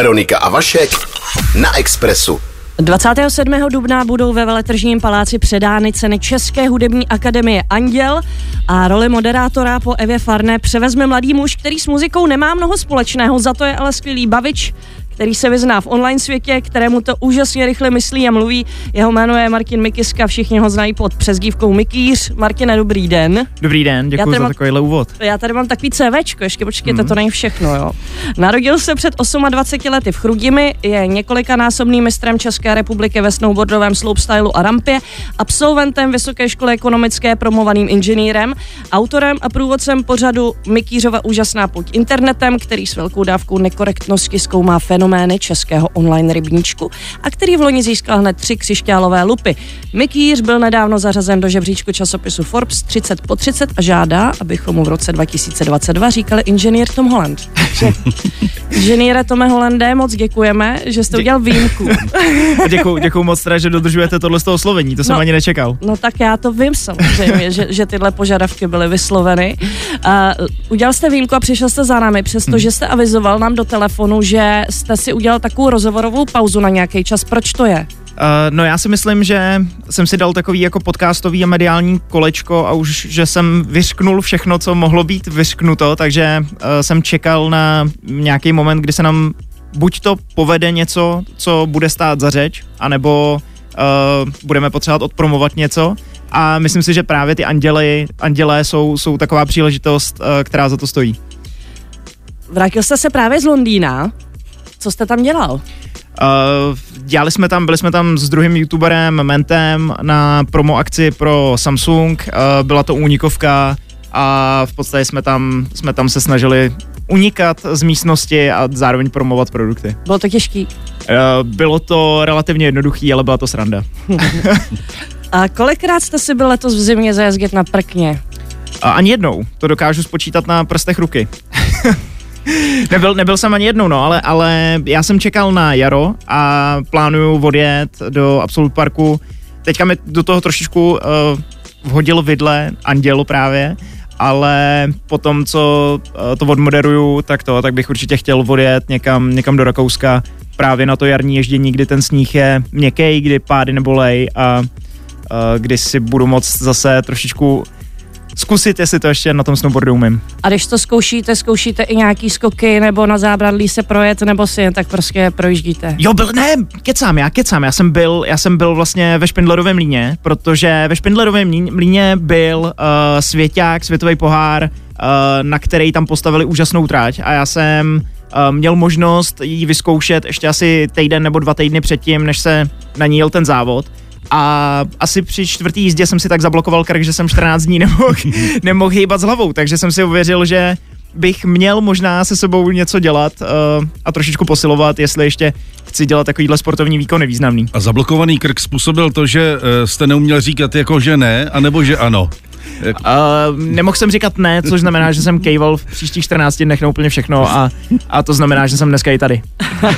Veronika a Vašek na Expressu. 27. dubna budou ve Veletržním paláci předány ceny České hudební akademie Anděl a roli moderátora po Evě Farné převezme mladý muž, který s muzikou nemá mnoho společného, za to je ale skvělý bavič, který se vyzná v online světě, kterému to úžasně rychle myslí a mluví. Jeho jméno je Martin Mikiska, všichni ho znají pod přezdívkou Mikýř. Martine, dobrý den. Dobrý den, děkuji za takovýhle úvod. Já tady mám takový CVčko, ještě počkejte, mm. to není všechno, jo. Narodil se před 28 lety v Chrudimi, je několikanásobným mistrem České republiky ve snowboardovém slopestylu a rampě, absolventem Vysoké školy ekonomické, promovaným inženýrem, autorem a průvodcem pořadu Mikýřova úžasná puť internetem, který s velkou dávkou nekorektnosti zkoumá fenomén fenomény českého online rybníčku a který v loni získal hned tři křišťálové lupy. Mikýř byl nedávno zařazen do žebříčku časopisu Forbes 30 po 30 a žádá, abychom mu v roce 2022 říkali inženýr Tom Holland. Inženýre Tome Hollande, moc děkujeme, že jste udělal výjimku. děkuji, děkuji moc teda, že dodržujete tohle z toho slovení, to jsem no, ani nečekal. No tak já to vím samozřejmě, že, že tyhle požadavky byly vysloveny. Uh, udělal jste výjimku a přišel jste za námi, přestože hmm. jste avizoval nám do telefonu, že jste si udělal takovou rozhovorovou pauzu na nějaký čas. Proč to je? Uh, no já si myslím, že jsem si dal takový jako podcastový a mediální kolečko a už, že jsem vyřknul všechno, co mohlo být vyřknuto, takže uh, jsem čekal na nějaký moment, kdy se nám buď to povede něco, co bude stát za řeč, anebo uh, budeme potřebovat odpromovat něco. A myslím si, že právě ty anděly, andělé jsou, jsou taková příležitost, která za to stojí. Vrátil jste se právě z Londýna. Co jste tam dělal? Uh, dělali jsme tam, byli jsme tam s druhým youtuberem Mentem na promo akci pro Samsung, uh, byla to únikovka a v podstatě jsme tam, jsme tam se snažili unikat z místnosti a zároveň promovat produkty. Bylo to těžký? Uh, bylo to relativně jednoduchý, ale byla to sranda. a kolikrát jste si byl letos v zimě zajezdit na prkně? Uh, ani jednou, to dokážu spočítat na prstech ruky. nebyl, nebyl jsem ani jednou, no, ale, ale já jsem čekal na jaro a plánuju odjet do Absolut Parku. Teďka mi do toho trošičku uh, vhodil vidle Andělo právě, ale potom, co uh, to odmoderuju, tak to, tak bych určitě chtěl odjet někam, někam do Rakouska právě na to jarní ježdění, kdy ten sníh je měkký, kdy pády nebolej a uh, kdy si budu moct zase trošičku zkusit, jestli to ještě na tom snowboardu umím. A když to zkoušíte, zkoušíte i nějaký skoky nebo na zábradlí se projet, nebo si jen tak prostě projíždíte? Jo, byl, ne, kecám, já kecám, já jsem byl, já jsem byl vlastně ve Špindlerovém mlíně, protože ve Špindlerovém mlíně byl uh, svěťák, světový pohár, uh, na který tam postavili úžasnou trať a já jsem uh, měl možnost ji vyzkoušet ještě asi týden nebo dva týdny předtím, než se na ní jel ten závod a asi při čtvrtý jízdě jsem si tak zablokoval krk, že jsem 14 dní nemohl, nemohl hýbat s hlavou, takže jsem si uvěřil, že bych měl možná se sebou něco dělat uh, a trošičku posilovat, jestli ještě chci dělat takovýhle sportovní výkon nevýznamný. A zablokovaný krk způsobil to, že uh, jste neuměl říkat jako, že ne, anebo že ano? Uh, nemohl jsem říkat ne, což znamená, že jsem kejval v příštích 14 dnech na úplně všechno a, a to znamená, že jsem dneska i tady.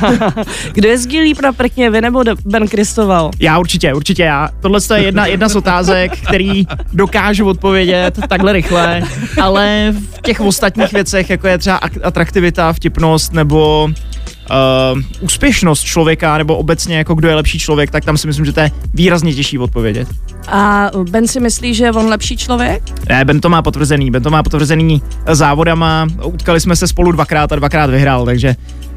Kdo je líp na prkně, vy nebo Ben Kristoval? Já určitě, určitě já. Tohle je jedna, jedna z otázek, který dokážu odpovědět takhle rychle, ale v těch ostatních věcech, jako je třeba atraktivita, vtipnost nebo uh, úspěšnost člověka nebo obecně jako kdo je lepší člověk, tak tam si myslím, že to je výrazně těžší odpovědět. A Ben si myslí, že je on lepší člověk? Ne, Ben to má potvrzený. Ben to má potvrzený závodama. Utkali jsme se spolu dvakrát a dvakrát vyhrál, takže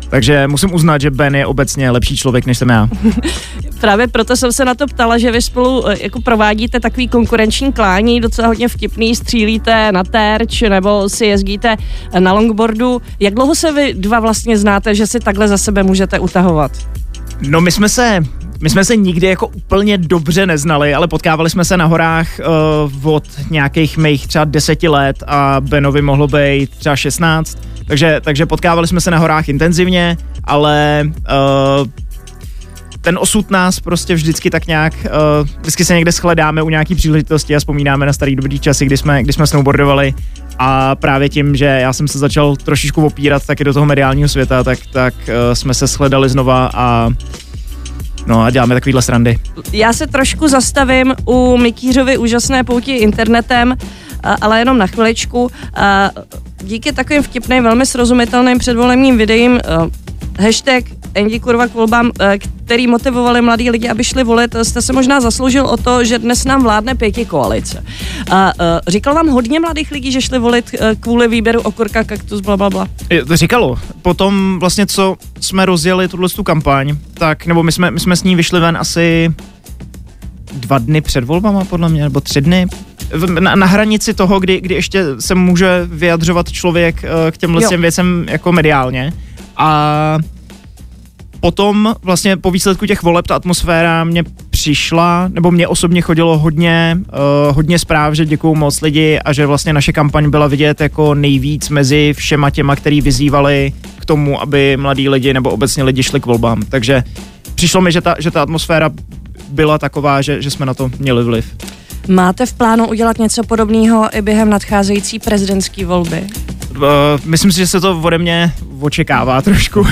takže musím uznat, že Ben je obecně lepší člověk, než jsem já. Právě proto jsem se na to ptala, že vy spolu eh, jako provádíte takový konkurenční klání, docela hodně vtipný, střílíte na terč nebo si jezdíte na longboardu. Jak dlouho se vy dva vlastně znáte, že si takhle za sebe můžete utahovat? No my jsme se my jsme se nikdy jako úplně dobře neznali, ale potkávali jsme se na horách uh, od nějakých mých třeba deseti let a Benovi mohlo být třeba 16 takže, takže potkávali jsme se na horách intenzivně, ale uh, ten osud nás prostě vždycky tak nějak, uh, vždycky se někde shledáme u nějaký příležitosti a vzpomínáme na starý dobrý časy, kdy jsme, kdy jsme snowboardovali a právě tím, že já jsem se začal trošičku opírat taky do toho mediálního světa, tak, tak uh, jsme se shledali znova a No a děláme takovýhle srandy. Já se trošku zastavím u Mikýřovy úžasné pouti internetem, ale jenom na chviličku díky takovým vtipným, velmi srozumitelným předvolebním videím hashtag Andy kurva k volbám, který motivovali mladí lidi, aby šli volit, jste se možná zasloužil o to, že dnes nám vládne pěti koalice. A uh, říkal vám hodně mladých lidí, že šli volit uh, kvůli výběru okurka, kaktus, bla, bla, bla. Říkalo. Potom vlastně, co jsme rozjeli tuhle tu kampaň, tak, nebo my jsme, my jsme s ní vyšli ven asi dva dny před volbama, podle mě, nebo tři dny. Na, na hranici toho, kdy, kdy ještě se může vyjadřovat člověk uh, k těmhle těm věcem jako mediálně. A potom vlastně po výsledku těch voleb ta atmosféra mě přišla, nebo mě osobně chodilo hodně, uh, hodně zpráv, že děkuju moc lidi a že vlastně naše kampaň byla vidět jako nejvíc mezi všema těma, který vyzývali k tomu, aby mladí lidi nebo obecně lidi šli k volbám. Takže přišlo mi, že ta, že ta atmosféra byla taková, že, že jsme na to měli vliv. Máte v plánu udělat něco podobného i během nadcházející prezidentské volby? Uh, myslím si, že se to ode mě očekává trošku.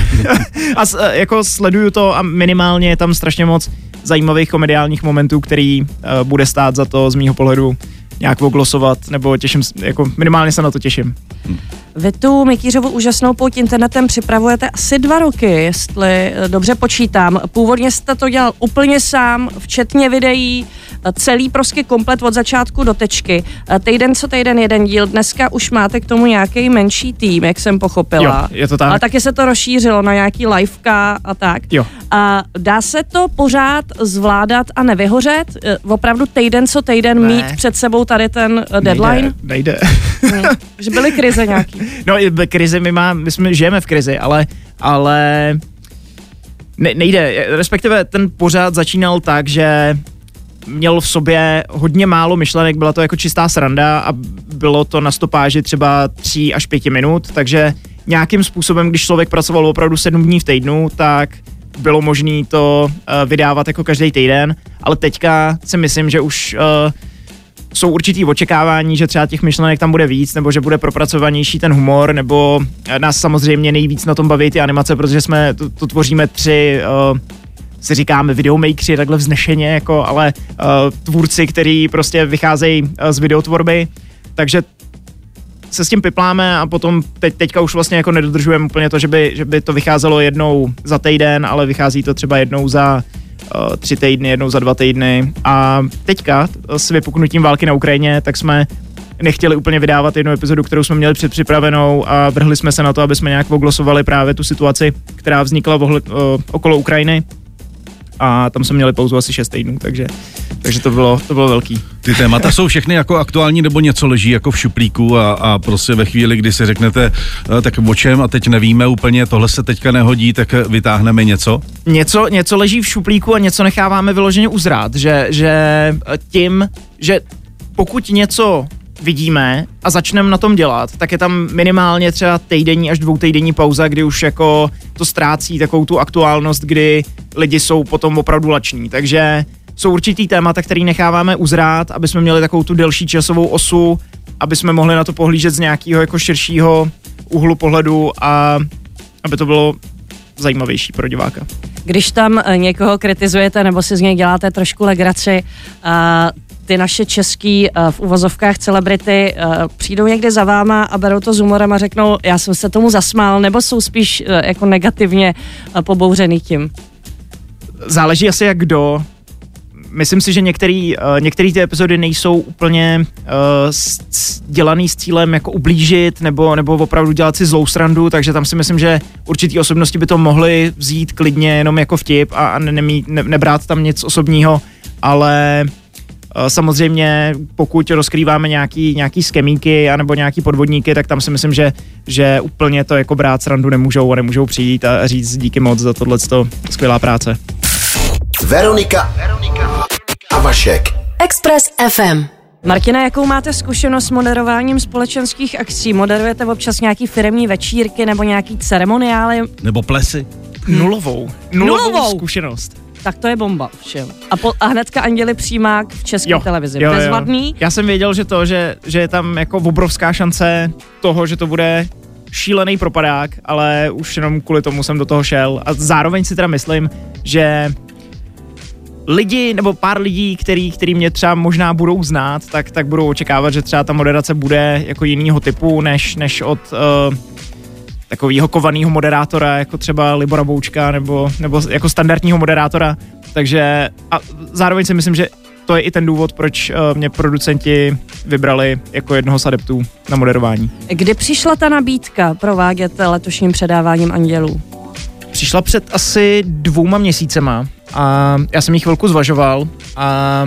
a s, eh, jako sleduju to a minimálně je tam strašně moc zajímavých komediálních momentů, který uh, bude stát za to z mýho pohledu nějak oglosovat, nebo těším, jako minimálně se na to těším. Vy tu Mikýřovu úžasnou pouť internetem připravujete asi dva roky, jestli eh, dobře počítám. Původně jste to dělal úplně sám, včetně videí, eh, celý prostě komplet od začátku do tečky. Eh, týden co týden jeden díl, dneska už máte k tomu nějaký menší tým, jak jsem pochopila. Jo, je to tak. Ale taky se to rozšířilo na nějaký liveka a tak. Jo. A dá se to pořád zvládat a nevyhořet? Opravdu týden co týden ne. mít před sebou tady ten deadline? Nejde. nejde. Hmm. Že byly krize nějaký. No i krizi, my, má, my jsme, žijeme v krizi, ale, ale ne, nejde, respektive ten pořád začínal tak, že měl v sobě hodně málo myšlenek, byla to jako čistá sranda a bylo to na stopáži třeba 3 až 5 minut, takže nějakým způsobem, když člověk pracoval opravdu 7 dní v týdnu, tak bylo možné to uh, vydávat jako každý týden, ale teďka si myslím, že už uh, jsou určitý očekávání, že třeba těch myšlenek tam bude víc, nebo že bude propracovanější ten humor, nebo eh, nás samozřejmě nejvíc na tom baví ty animace, protože jsme to, to tvoříme tři uh, si říkáme videomakeri takhle vznešeně, jako, ale uh, tvůrci, který prostě vycházejí uh, z videotvorby, takže se s tím pipláme a potom teď, teďka už vlastně jako nedodržujeme úplně to, že by, že by to vycházelo jednou za týden, ale vychází to třeba jednou za tři týdny, jednou za dva týdny. A teďka s vypuknutím války na Ukrajině, tak jsme nechtěli úplně vydávat jednu epizodu, kterou jsme měli předpřipravenou a vrhli jsme se na to, aby jsme nějak oglosovali právě tu situaci, která vznikla ohled, uh, okolo Ukrajiny a tam jsme měli pauzu asi 6 týdnů, takže, takže to, bylo, to bylo velký. Ty témata jsou všechny jako aktuální nebo něco leží jako v šuplíku a, a prostě ve chvíli, kdy si řeknete, eh, tak o čem a teď nevíme úplně, tohle se teďka nehodí, tak vytáhneme něco? Něco, něco leží v šuplíku a něco necháváme vyloženě uzrát, že, že tím, že pokud něco vidíme a začneme na tom dělat, tak je tam minimálně třeba týdenní až dvoutýdenní pauza, kdy už jako to ztrácí takovou tu aktuálnost, kdy lidi jsou potom opravdu lační. Takže jsou určitý témata, který necháváme uzrát, aby jsme měli takovou tu delší časovou osu, aby jsme mohli na to pohlížet z nějakého jako širšího úhlu pohledu a aby to bylo zajímavější pro diváka. Když tam eh, někoho kritizujete nebo si z něj děláte trošku legraci, ty naše český uh, v uvozovkách celebrity uh, přijdou někde za váma a berou to s humorem a řeknou, já jsem se tomu zasmál, nebo jsou spíš uh, jako negativně uh, pobouřený tím? Záleží asi jak kdo. Myslím si, že některý, uh, některé ty epizody nejsou úplně uh, s, dělaný s cílem jako ublížit nebo, nebo opravdu dělat si zlou srandu, takže tam si myslím, že určitý osobnosti by to mohly vzít klidně jenom jako vtip a, a nemít, ne, nebrát tam nic osobního, ale Eh, samozřejmě, pokud rozkrýváme nějaký, nějaký skemíky anebo nějaký podvodníky, tak tam si myslím, že, že úplně to jako brát srandu nemůžou a nemůžou přijít a říct díky moc za tohle skvělá práce. Veronika, Veronika a Vašek. Express FM. Martina, jakou máte zkušenost s moderováním společenských akcí? Moderujete občas nějaký firmní večírky nebo nějaký ceremoniály? Nebo plesy? Nulovou. Nulovou, Nulovou. zkušenost tak to je bomba všem. A, po, a hnedka Anděli Přímák v české jo, televizi. Jo, Bezvadný. Jo. Já jsem věděl, že to, že, že je tam jako obrovská šance toho, že to bude šílený propadák, ale už jenom kvůli tomu jsem do toho šel. A zároveň si teda myslím, že lidi, nebo pár lidí, který, který mě třeba možná budou znát, tak, tak budou očekávat, že třeba ta moderace bude jako jinýho typu, než, než od uh, takového kovaného moderátora, jako třeba Libora Boučka, nebo, nebo jako standardního moderátora. Takže a zároveň si myslím, že to je i ten důvod, proč uh, mě producenti vybrali jako jednoho z adeptů na moderování. Kdy přišla ta nabídka provádět letošním předáváním Andělů? Přišla před asi dvouma měsícema a já jsem ji chvilku zvažoval a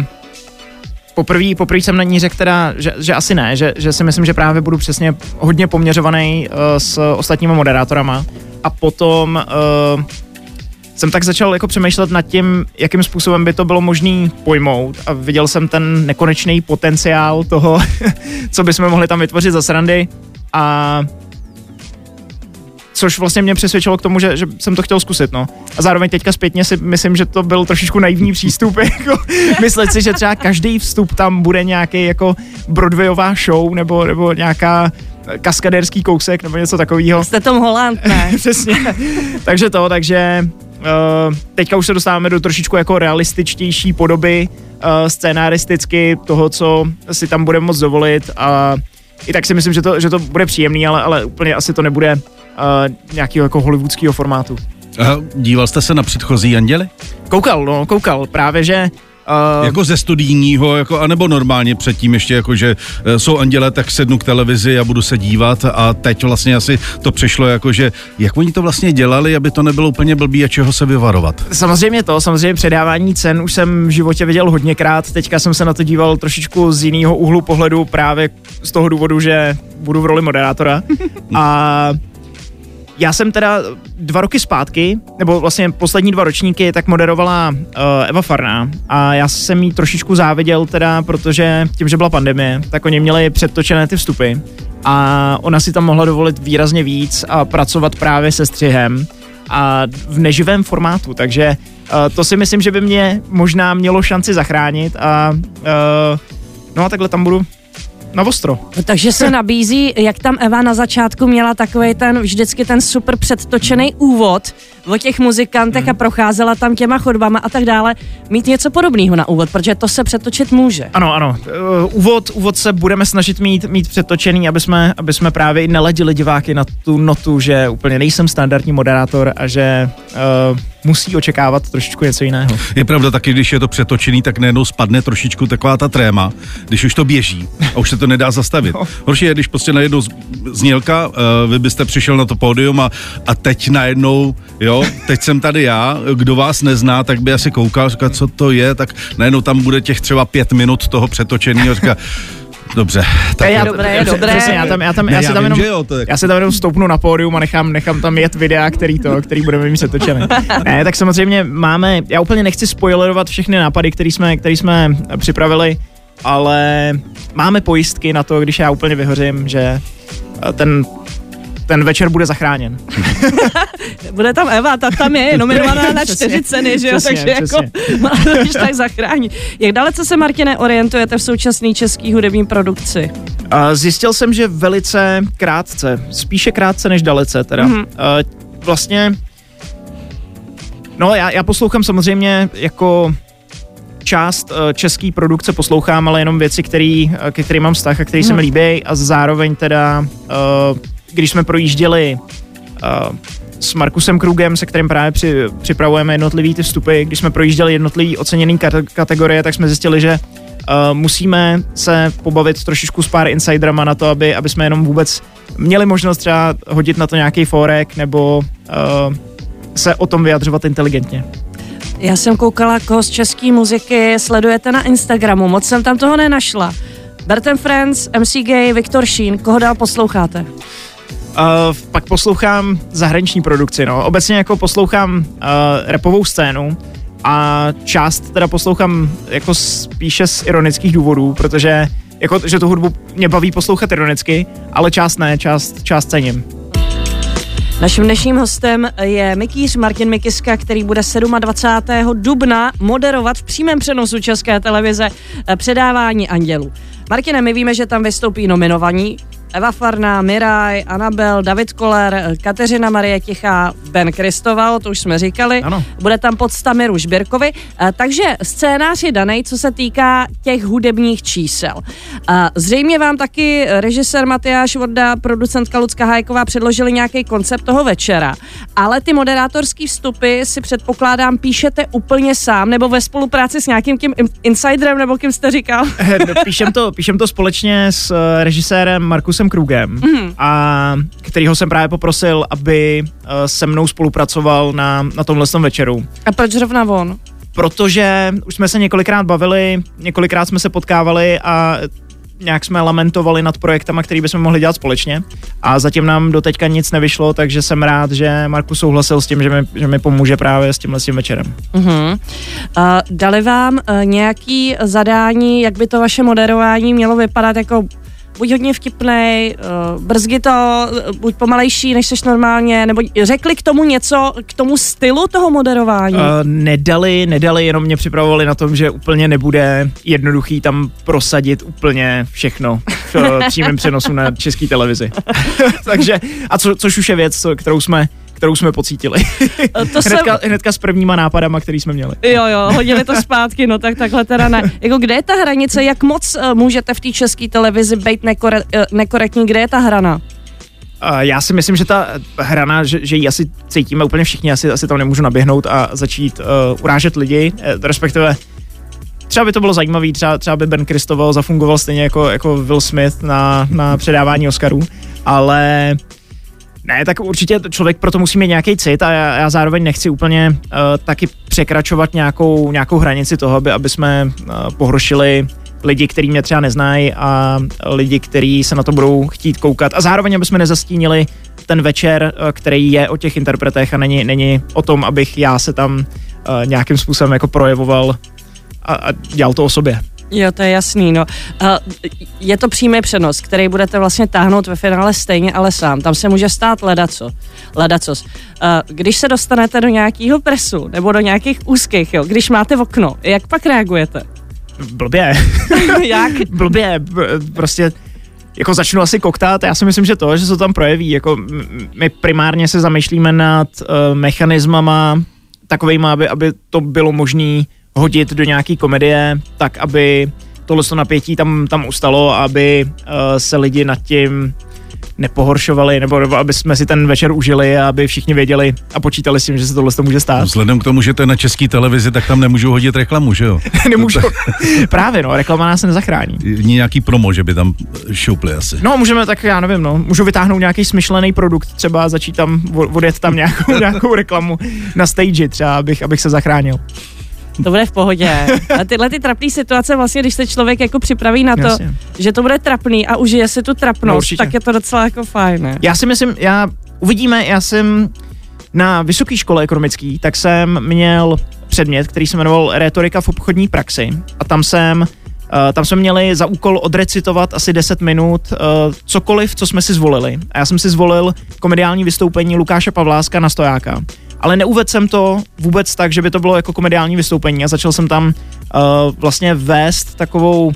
poprvé, poprvé jsem na ní řekl teda, že, že asi ne, že, že si myslím, že právě budu přesně hodně poměřovaný uh, s ostatníma moderátorama. A potom uh, jsem tak začal jako přemýšlet nad tím, jakým způsobem by to bylo možné pojmout a viděl jsem ten nekonečný potenciál toho, co bychom mohli tam vytvořit za srandy. A což vlastně mě přesvědčilo k tomu, že, že jsem to chtěl zkusit, no. A zároveň teďka zpětně si myslím, že to byl trošičku naivní přístup, jako myslet si, že třeba každý vstup tam bude nějaký jako Broadwayová show nebo, nebo nějaká kaskadérský kousek nebo něco takového. Jste Tom Holland, ne? Přesně. takže to, takže uh, teďka už se dostáváme do trošičku jako realističtější podoby uh, scénaristicky toho, co si tam budeme moc dovolit a i tak si myslím, že to, že to bude příjemný, ale, ale úplně asi to nebude nějakého jako hollywoodského formátu. A díval jste se na předchozí Anděly? Koukal, no, koukal. Právě, že Uh, jako ze studijního, jako, anebo normálně předtím ještě, jako, že uh, jsou anděle, tak sednu k televizi a budu se dívat a teď vlastně asi to přišlo jako, že jak oni to vlastně dělali, aby to nebylo úplně blbý a čeho se vyvarovat. Samozřejmě to, samozřejmě předávání cen už jsem v životě viděl hodněkrát, teďka jsem se na to díval trošičku z jiného úhlu pohledu právě z toho důvodu, že budu v roli moderátora a já jsem teda dva roky zpátky, nebo vlastně poslední dva ročníky, tak moderovala uh, Eva Farná. A já jsem jí trošičku záviděl teda, protože tím, že byla pandemie, tak oni měli předtočené ty vstupy. A ona si tam mohla dovolit výrazně víc a pracovat právě se střihem a v neživém formátu, takže uh, to si myslím, že by mě možná mělo šanci zachránit a uh, no a takhle tam budu na ostro. No, takže se nabízí, jak tam Eva na začátku měla takový ten, vždycky ten super předtočený úvod o těch muzikantech hmm. a procházela tam těma chodbama a tak dále, mít něco podobného na úvod, protože to se přetočit může. Ano, ano. Uh, úvod, úvod se budeme snažit mít, mít přetočený, aby jsme, aby jsme právě i neladili diváky na tu notu, že úplně nejsem standardní moderátor a že uh, musí očekávat trošičku něco jiného. Je pravda taky, když je to přetočený, tak najednou spadne trošičku taková ta tréma, když už to běží a už se to nedá zastavit. No. Horší je, když prostě najednou znělka, uh, vy byste přišel na to pódium a, a teď najednou, jo, teď jsem tady já, kdo vás nezná, tak by asi koukal, říkal, co to je, tak najednou tam bude těch třeba pět minut toho přetočeného, říká, Dobře. Tak je dobré, je dobré. Přesně, já, tam, já, tam, ne, já, já, si tam jenom, jo, je... já si tam jenom stoupnu na pódium a nechám, nechám tam jet videa, který to, který budeme mít setočené. ne, tak samozřejmě máme, já úplně nechci spoilerovat všechny nápady, které jsme, který jsme připravili, ale máme pojistky na to, když já úplně vyhořím, že ten ten večer bude zachráněn. bude tam Eva, ta tam je nominovaná na čtyři ceny, že jo, přesně, takže přesně. jako tak zachrání. Jak dalece se, Martine, orientujete v současné české hudební produkci? Zjistil jsem, že velice krátce, spíše krátce než dalece teda. Mm-hmm. Vlastně, no já, já poslouchám samozřejmě jako část uh, české produkce poslouchám, ale jenom věci, který, uh, ke kterým mám vztah a který mm. se mi líbí a zároveň teda uh, když jsme projížděli uh, s Markusem Krugem, se kterým právě při, připravujeme jednotlivý ty vstupy, když jsme projížděli jednotlivý oceněný kategorie, tak jsme zjistili, že uh, musíme se pobavit trošičku s pár insiderama na to, aby, aby jsme jenom vůbec měli možnost třeba hodit na to nějaký forek nebo uh, se o tom vyjadřovat inteligentně. Já jsem koukala, koho z české muziky sledujete na Instagramu, moc jsem tam toho nenašla. Bertem Friends, MC Gay, Viktor Sheen, koho dál posloucháte? Uh, pak poslouchám zahraniční produkci, no. Obecně jako poslouchám uh, repovou scénu a část teda poslouchám jako spíše z ironických důvodů, protože jako, že tu hudbu mě baví poslouchat ironicky, ale část ne, část, část cením. Naším dnešním hostem je Mikýř Martin Mikiska, který bude 27. dubna moderovat v přímém přenosu České televize předávání Andělu. Martine, my víme, že tam vystoupí nominovaní Eva Farná, Miraj, Anabel, David Koller, Kateřina Marie Tichá, Ben Kristoval, to už jsme říkali. Ano. Bude tam podsta Miru Žběrkovi. Eh, Takže scénář je daný, co se týká těch hudebních čísel. Eh, Zřejmě vám taky režisér Matyáš Vorda, producentka Lucka Hajková předložili nějaký koncept toho večera, ale ty moderátorský vstupy si předpokládám píšete úplně sám nebo ve spolupráci s nějakým tím in- insiderem, nebo kým jste říkal? No, píšem, to, píšem to společně s eh, režisérem Markusem Krugem, mm. a kterýho jsem právě poprosil, aby eh, se mnou spolupracoval na, na tomhle tom večeru. A proč zrovna on? Protože už jsme se několikrát bavili, několikrát jsme se potkávali a nějak jsme lamentovali nad projektama, který bychom mohli dělat společně a zatím nám do teďka nic nevyšlo, takže jsem rád, že Markus souhlasil s tím, že mi, že mi pomůže právě s tímhle tím večerem. Uh-huh. Uh, dali vám uh, nějaký zadání, jak by to vaše moderování mělo vypadat, jako buď hodně vtipnej, uh, brzky to, uh, buď pomalejší, než seš normálně, nebo řekli k tomu něco, k tomu stylu toho moderování? Uh, nedali, nedali, jenom mě připravovali na tom, že úplně nebude jednoduchý tam prosadit úplně všechno v přímém přenosu na české televizi. Takže, a co, což už je věc, kterou jsme kterou jsme pocítili. To hnedka, jsem... hnedka s prvníma nápadama, který jsme měli. Jo, jo, hodili to zpátky, no tak takhle teda ne. Jako kde je ta hranice, jak moc uh, můžete v té české televizi být nekore, uh, nekorektní, kde je ta hrana? Já si myslím, že ta hrana, že, že ji asi cítíme úplně všichni, asi, asi tam nemůžu naběhnout a začít uh, urážet lidi, eh, respektive třeba by to bylo zajímavé, třeba, třeba by Ben Kristoval zafungoval stejně jako, jako Will Smith na, na předávání Oscarů, ale ne, tak určitě člověk proto musí mít nějaký cit a já, já zároveň nechci úplně uh, taky překračovat nějakou, nějakou hranici toho, aby, aby jsme uh, pohoršili lidi, kteří mě třeba neznají a lidi, kteří se na to budou chtít koukat a zároveň, aby jsme nezastínili ten večer, uh, který je o těch interpretech a není, není o tom, abych já se tam uh, nějakým způsobem jako projevoval a, a dělal to o sobě. Jo, to je jasný, no. Uh, je to přímý přenos, který budete vlastně táhnout ve finále stejně, ale sám. Tam se může stát ledaco. ledacos. Uh, když se dostanete do nějakého presu nebo do nějakých úzkých, jo, když máte v okno, jak pak reagujete? Blbě. jak? Blbě, prostě jako začnu asi koktat, já si myslím, že to, že se to tam projeví, jako my primárně se zamýšlíme nad uh, mechanismama takovejma, aby, aby to bylo možné hodit do nějaký komedie, tak aby tohle napětí tam, tam ustalo, aby uh, se lidi nad tím nepohoršovali, nebo, nebo aby jsme si ten večer užili a aby všichni věděli a počítali s tím, že se tohle to může stát. Vzhledem k tomu, že to je na české televizi, tak tam nemůžu hodit reklamu, že jo? Nemůžu. Právě, no, reklama nás nezachrání. Nějaký promo, že by tam šoupli asi. No, můžeme tak, já nevím, no, můžu vytáhnout nějaký smyšlený produkt, třeba začít tam, odjet tam nějakou, nějakou reklamu na stage třeba, abych, abych se zachránil. To bude v pohodě. A tyhle ty trapné situace, vlastně, když se člověk jako připraví na to, Jasně. že to bude trapný a užije si tu trapnost, no, tak je to docela jako fajn. Ne? Já si myslím, já uvidíme, já jsem na vysoké škole ekonomický, tak jsem měl předmět, který se jmenoval Retorika v obchodní praxi a tam jsem Uh, tam jsme měli za úkol odrecitovat asi 10 minut uh, cokoliv, co jsme si zvolili. A já jsem si zvolil komediální vystoupení Lukáše Pavláska na stojáka ale neuvedl jsem to vůbec tak, že by to bylo jako komediální vystoupení. A začal jsem tam uh, vlastně vést takovou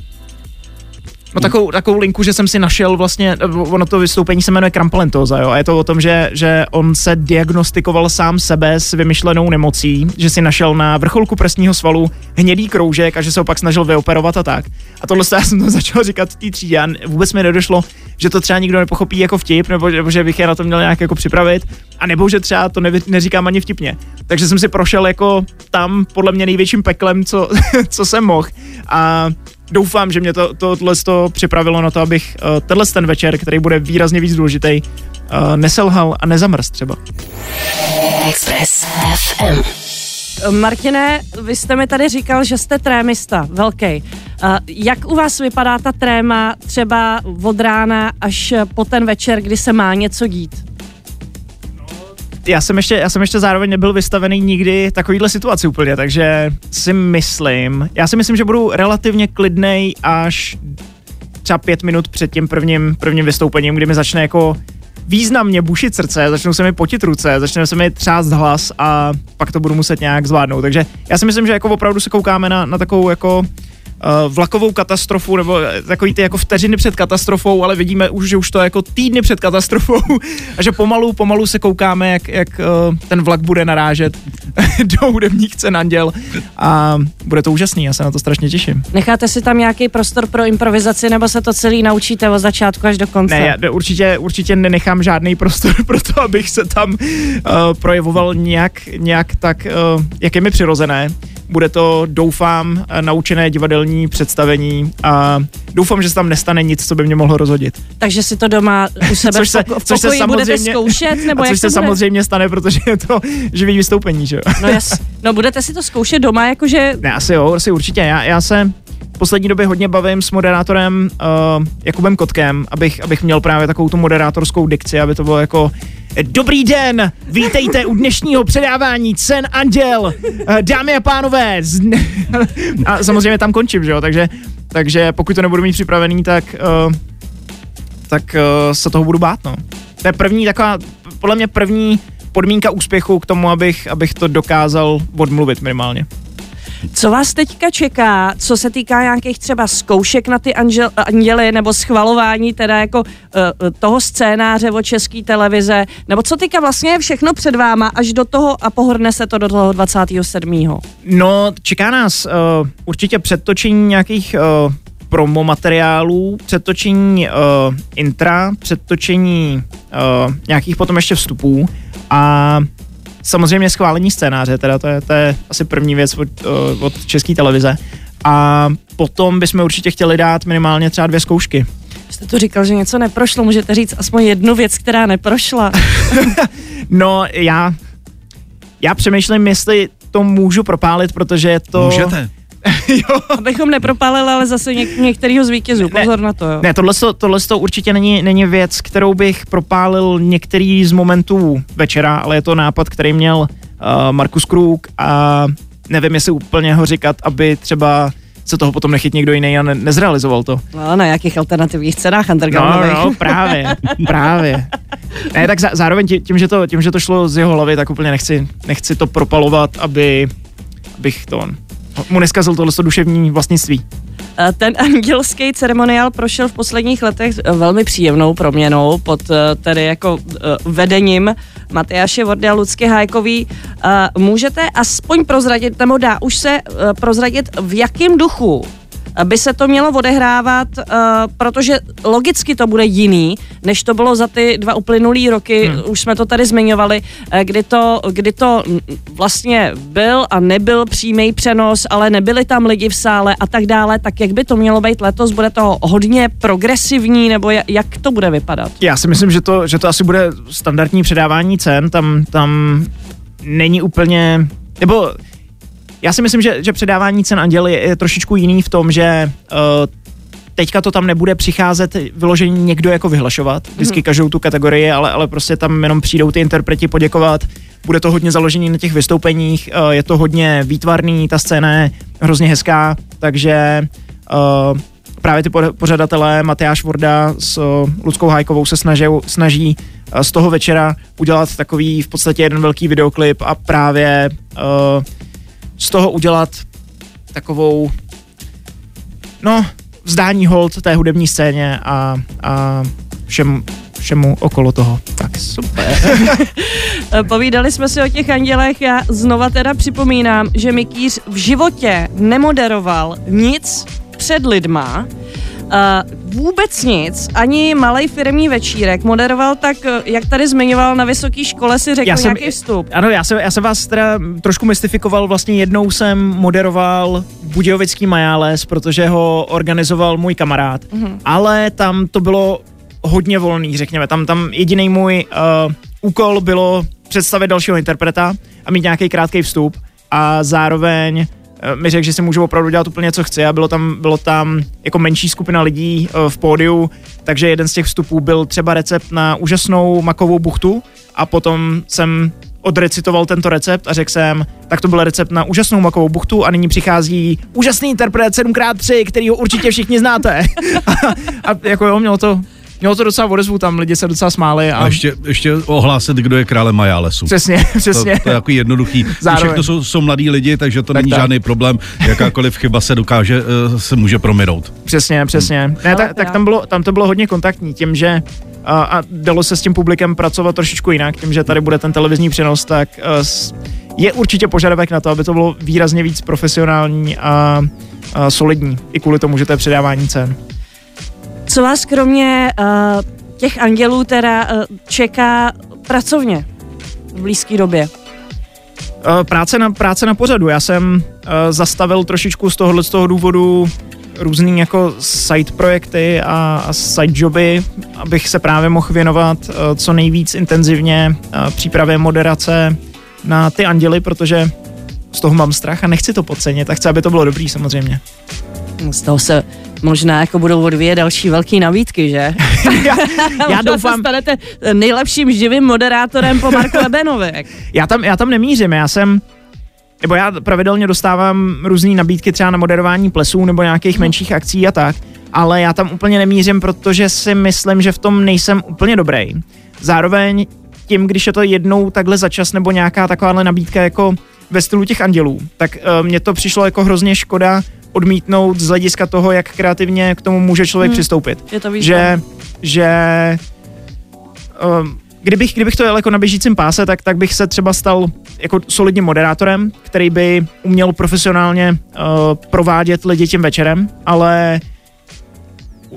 No takovou, takovou linku, že jsem si našel vlastně, ono to vystoupení se jmenuje Krampolentoza, jo, a je to o tom, že, že on se diagnostikoval sám sebe s vymyšlenou nemocí, že si našel na vrcholku prsního svalu hnědý kroužek a že se opak snažil vyoperovat a tak. A tohle já jsem to začal říkat v té třídě a vůbec mi nedošlo, že to třeba nikdo nepochopí jako vtip, nebo, nebo že bych je na to měl nějak jako připravit, a nebo že třeba to ne, neříkám ani vtipně. Takže jsem si prošel jako tam podle mě největším peklem, co, co jsem mohl. A doufám, že mě to, to, tohle to připravilo na to, abych uh, tenhle ten večer, který bude výrazně víc důležitý, uh, neselhal a nezamrz třeba. Express FM. Martine, vy jste mi tady říkal, že jste trémista, velký. Uh, jak u vás vypadá ta tréma třeba od rána až po ten večer, kdy se má něco dít? Já jsem ještě, já jsem ještě zároveň nebyl vystavený nikdy takovýhle situaci úplně, takže si myslím, já si myslím, že budu relativně klidnej až třeba pět minut před tím prvním, prvním vystoupením, kdy mi začne jako významně bušit srdce, začnou se mi potit ruce, začne se mi třást hlas a pak to budu muset nějak zvládnout. Takže já si myslím, že jako opravdu se koukáme na, na takovou jako vlakovou katastrofu, nebo takový ty jako vteřiny před katastrofou, ale vidíme už, že už to je jako týdny před katastrofou a že pomalu, pomalu se koukáme, jak, jak uh, ten vlak bude narážet do hudebních cen Anděl a bude to úžasný, já se na to strašně těším. Necháte si tam nějaký prostor pro improvizaci, nebo se to celý naučíte od začátku až do konce? Ne, já určitě, určitě nenechám žádný prostor pro to, abych se tam uh, projevoval nějak, nějak tak, uh, jak je mi přirozené. Bude to, doufám, naučené divadelní představení a doufám, že se tam nestane nic, co by mě mohlo rozhodit. Takže si to doma u sebe což se, v, poko- v což se samozřejmě, budete zkoušet? Nebo a což jak se bude? samozřejmě stane, protože je to živý vystoupení, že jo? No, jas, no budete si to zkoušet doma, jakože... Ne, asi jo, asi určitě. Já, já se v poslední době hodně bavím s moderátorem uh, Jakubem Kotkem, abych, abych měl právě takovou tu moderátorskou dikci, aby to bylo jako Dobrý den, vítejte u dnešního předávání cen Anděl. Eh, dámy a pánové, a samozřejmě tam končím, že jo, takže, takže pokud to nebudu mít připravený, tak, uh, tak uh, se toho budu bát, no. To je první taková, podle mě první podmínka úspěchu k tomu, abych, abych to dokázal odmluvit minimálně. Co vás teďka čeká, co se týká nějakých třeba zkoušek na ty anžel, anděly nebo schvalování teda jako uh, toho scénáře od české televize, nebo co teďka vlastně je všechno před váma až do toho a pohrne se to do toho 27. No, čeká nás uh, určitě předtočení nějakých uh, promo materiálů, předtočení uh, intra, předtočení uh, nějakých potom ještě vstupů a samozřejmě schválení scénáře, teda to je, to je asi první věc od, eh, od české televize. A potom bychom určitě chtěli dát minimálně třeba dvě zkoušky. Jste to říkal, že něco neprošlo, můžete říct aspoň jednu věc, která neprošla. no, já, já přemýšlím, jestli to můžu propálit, protože je to... Můžete. jo. Abychom nepropálili, ale zase něk- některýho z vítězů. Pozor ne, na to, jo. Ne, tohle, to, tohle to určitě není, není věc, kterou bych propálil některý z momentů večera, ale je to nápad, který měl uh, Markus Krug a nevím, jestli úplně ho říkat, aby třeba se toho potom nechyt někdo jiný a ne- nezrealizoval to. No, na jakých alternativních cenách undergroundových. No, no, právě, právě. Ne, tak zároveň tím, že to, tím, že to šlo z jeho hlavy, tak úplně nechci, nechci to propalovat, aby, abych to mu neskazil tohle duševní vlastnictví. Ten andělský ceremoniál prošel v posledních letech velmi příjemnou proměnou pod eh, tedy jako eh, vedením Matyáše Vordy a Lucky Hájkový. Eh, můžete aspoň prozradit, nebo dá už se prozradit, v jakém duchu by se to mělo odehrávat, uh, protože logicky to bude jiný, než to bylo za ty dva uplynulý roky, hmm. už jsme to tady zmiňovali, uh, kdy to, kdy to vlastně byl a nebyl přímý přenos, ale nebyli tam lidi v sále a tak dále, tak jak by to mělo být letos, bude to hodně progresivní, nebo jak to bude vypadat? Já si myslím, že to, že to asi bude standardní předávání cen, tam, tam není úplně, nebo já si myslím, že, že předávání cen Anděli je trošičku jiný v tom, že uh, teďka to tam nebude přicházet vyloženě někdo jako vyhlašovat, vždycky mm. každou tu kategorii, ale, ale prostě tam jenom přijdou ty interpreti poděkovat. Bude to hodně založený na těch vystoupeních, uh, je to hodně výtvarný, ta scéna je hrozně hezká, takže uh, právě ty pořadatelé Matyáš Vorda s Ludskou Hajkovou se snaží, snaží z toho večera udělat takový v podstatě jeden velký videoklip a právě uh, z toho udělat takovou, no, vzdání hold té hudební scéně a, a všem, všemu okolo toho. Tak super. Povídali jsme si o těch andělech, já znova teda připomínám, že Mikýř v životě nemoderoval nic před lidma, Uh, vůbec nic, ani malý firmní večírek. Moderoval tak, eh, jak tady zmiňoval, na vysoké škole si řekl já jsem, nějaký vstup. Ano, já jsem, já jsem vás teda trošku mystifikoval, vlastně jednou jsem moderoval Budějovický Majáles, protože ho organizoval můj kamarád, uh-huh. ale tam to bylo hodně volný, řekněme. Tam, tam jediný můj uh, úkol bylo představit dalšího interpreta a mít nějaký krátký vstup a zároveň mi řekl, že si můžu opravdu dělat úplně co chci a bylo tam, bylo tam jako menší skupina lidí eh, v pódiu, takže jeden z těch vstupů byl třeba recept na úžasnou makovou buchtu a potom jsem odrecitoval tento recept a řekl jsem, tak to byl recept na úžasnou makovou buchtu a nyní přichází úžasný interpret 7x3, který ho určitě všichni znáte. a, a jako jo, mělo to mělo to docela odezvu, tam lidi se docela smáli. A, A ještě, ještě ohlásit, kdo je králem Majálesu. Přesně, přesně. To, to je jako jednoduchý. Zároveň. Všechno jsou, jsou mladí lidi, takže to Tak není tak. žádný problém. Jakákoliv chyba se dokáže, eh, se může prominout. Přesně, přesně. Ne, Ale tak, tak tam, bylo, tam to bylo hodně kontaktní, tím, že a, a dalo se s tím publikem pracovat trošičku jinak, tím, že tady bude ten televizní přenos, tak s- je určitě požadavek na to, aby to bylo výrazně víc profesionální a, a solidní, i kvůli tomu, že to je předávání cen. Co vás kromě uh, těch andělů teda uh, čeká pracovně v blízké době? Eh, Práce na, práce na pořadu. Já jsem eh, zastavil trošičku z tohohle z toho důvodu různý jako side projekty a, a side joby, abych se právě mohl věnovat eh, co nejvíc intenzivně eh, přípravě moderace na ty anděly, protože z toho mám strach a nechci to podcenit a chci, aby to bylo dobrý samozřejmě. Z toho se možná jako budou odvíjet další velké nabídky, že? já, já Možná se doufám, stanete nejlepším živým moderátorem po Marku Lebenovi. já tam, já tam nemířím, já jsem nebo já pravidelně dostávám různé nabídky třeba na moderování plesů nebo nějakých menších akcí a tak, ale já tam úplně nemířím, protože si myslím, že v tom nejsem úplně dobrý. Zároveň tím, když je to jednou takhle za čas nebo nějaká takováhle nabídka jako ve stylu těch andělů, tak uh, mně to přišlo jako hrozně škoda odmítnout z hlediska toho, jak kreativně k tomu může člověk Hmm. přistoupit Je to že, že um, kdybych, kdybych to jel jako na běžícím páse, tak, tak bych se třeba stal jako solidním moderátorem, který by uměl profesionálně uh, provádět lidi tím večerem, ale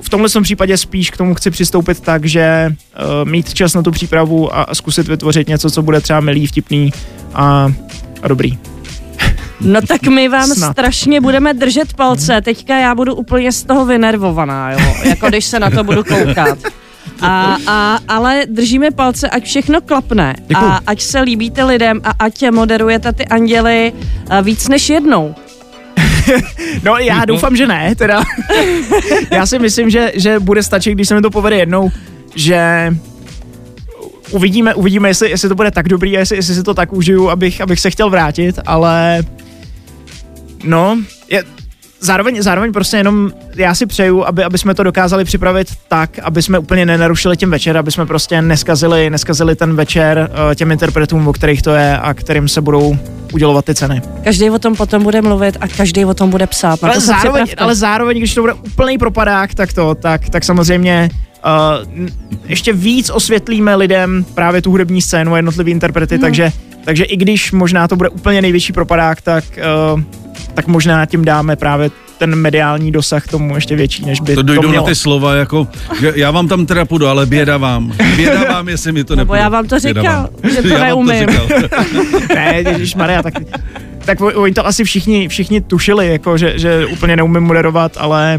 v tomhle tom případě spíš k tomu chci přistoupit tak, že uh, mít čas na tu přípravu a, a zkusit vytvořit něco, co bude třeba milý, vtipný a, a dobrý. No tak my vám Snad. strašně budeme držet palce. Teďka já budu úplně z toho vynervovaná, jo? jako když se na to budu koukat. A, a, ale držíme palce, ať všechno klapne Děkuju. a ať se líbíte lidem a ať moderujete ty anděly a, víc než jednou. No já doufám, že ne, teda. já si myslím, že, že bude stačit, když se mi to povede jednou, že uvidíme, uvidíme, jestli, jestli to bude tak dobrý a jestli, jestli si to tak užiju, abych, abych se chtěl vrátit, ale no, je, zároveň, zároveň prostě jenom já si přeju, aby, aby jsme to dokázali připravit tak, aby jsme úplně nenarušili tím večer, aby jsme prostě neskazili, neskazili ten večer eh, těm interpretům, o kterých to je a kterým se budou udělovat ty ceny. Každý o tom potom bude mluvit a každý o tom bude psát. Ale zároveň, ale zároveň, když to bude úplný propadák, tak to, tak, tak samozřejmě uh, ještě víc osvětlíme lidem právě tu hudební scénu a jednotlivý interprety, Mhm. takže, takže i když možná to bude úplně největší propadák, tak, uh, tak možná tím dáme právě ten mediální dosah tomu ještě větší, než by To to, dojdou na mělo. ty slova jako, že já vám tam teda půjdu, ale běda vám. Běda vám, jestli mi to Nebo nepůjde. já vám to říkal, vám. že to Já vám neumím. říkal. ne, Ježíš Maria, tak, tak oni to asi všichni, všichni tušili, jako, že, že úplně neumím moderovat, ale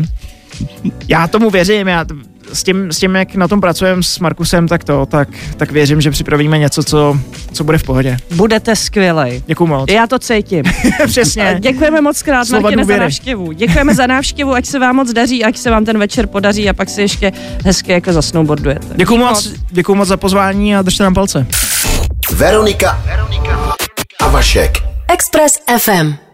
já tomu věřím, já t- s tím, s tím, jak na tom pracujeme s Markusem, tak to, tak, tak věřím, že připravíme něco, co, co bude v pohodě. Budete skvělej. Děkuju moc. Já to cítím. Přesně. Děkujeme moc krát, Slova Martine, za návštěvu. Děkujeme za návštěvu, ať se vám moc daří, ať se vám ten večer podaří a pak si ještě hezky jako zasnowboardujete. Děkuju moc, děkuju moc za pozvání a držte nám palce. Veronika a Vašek. Express FM.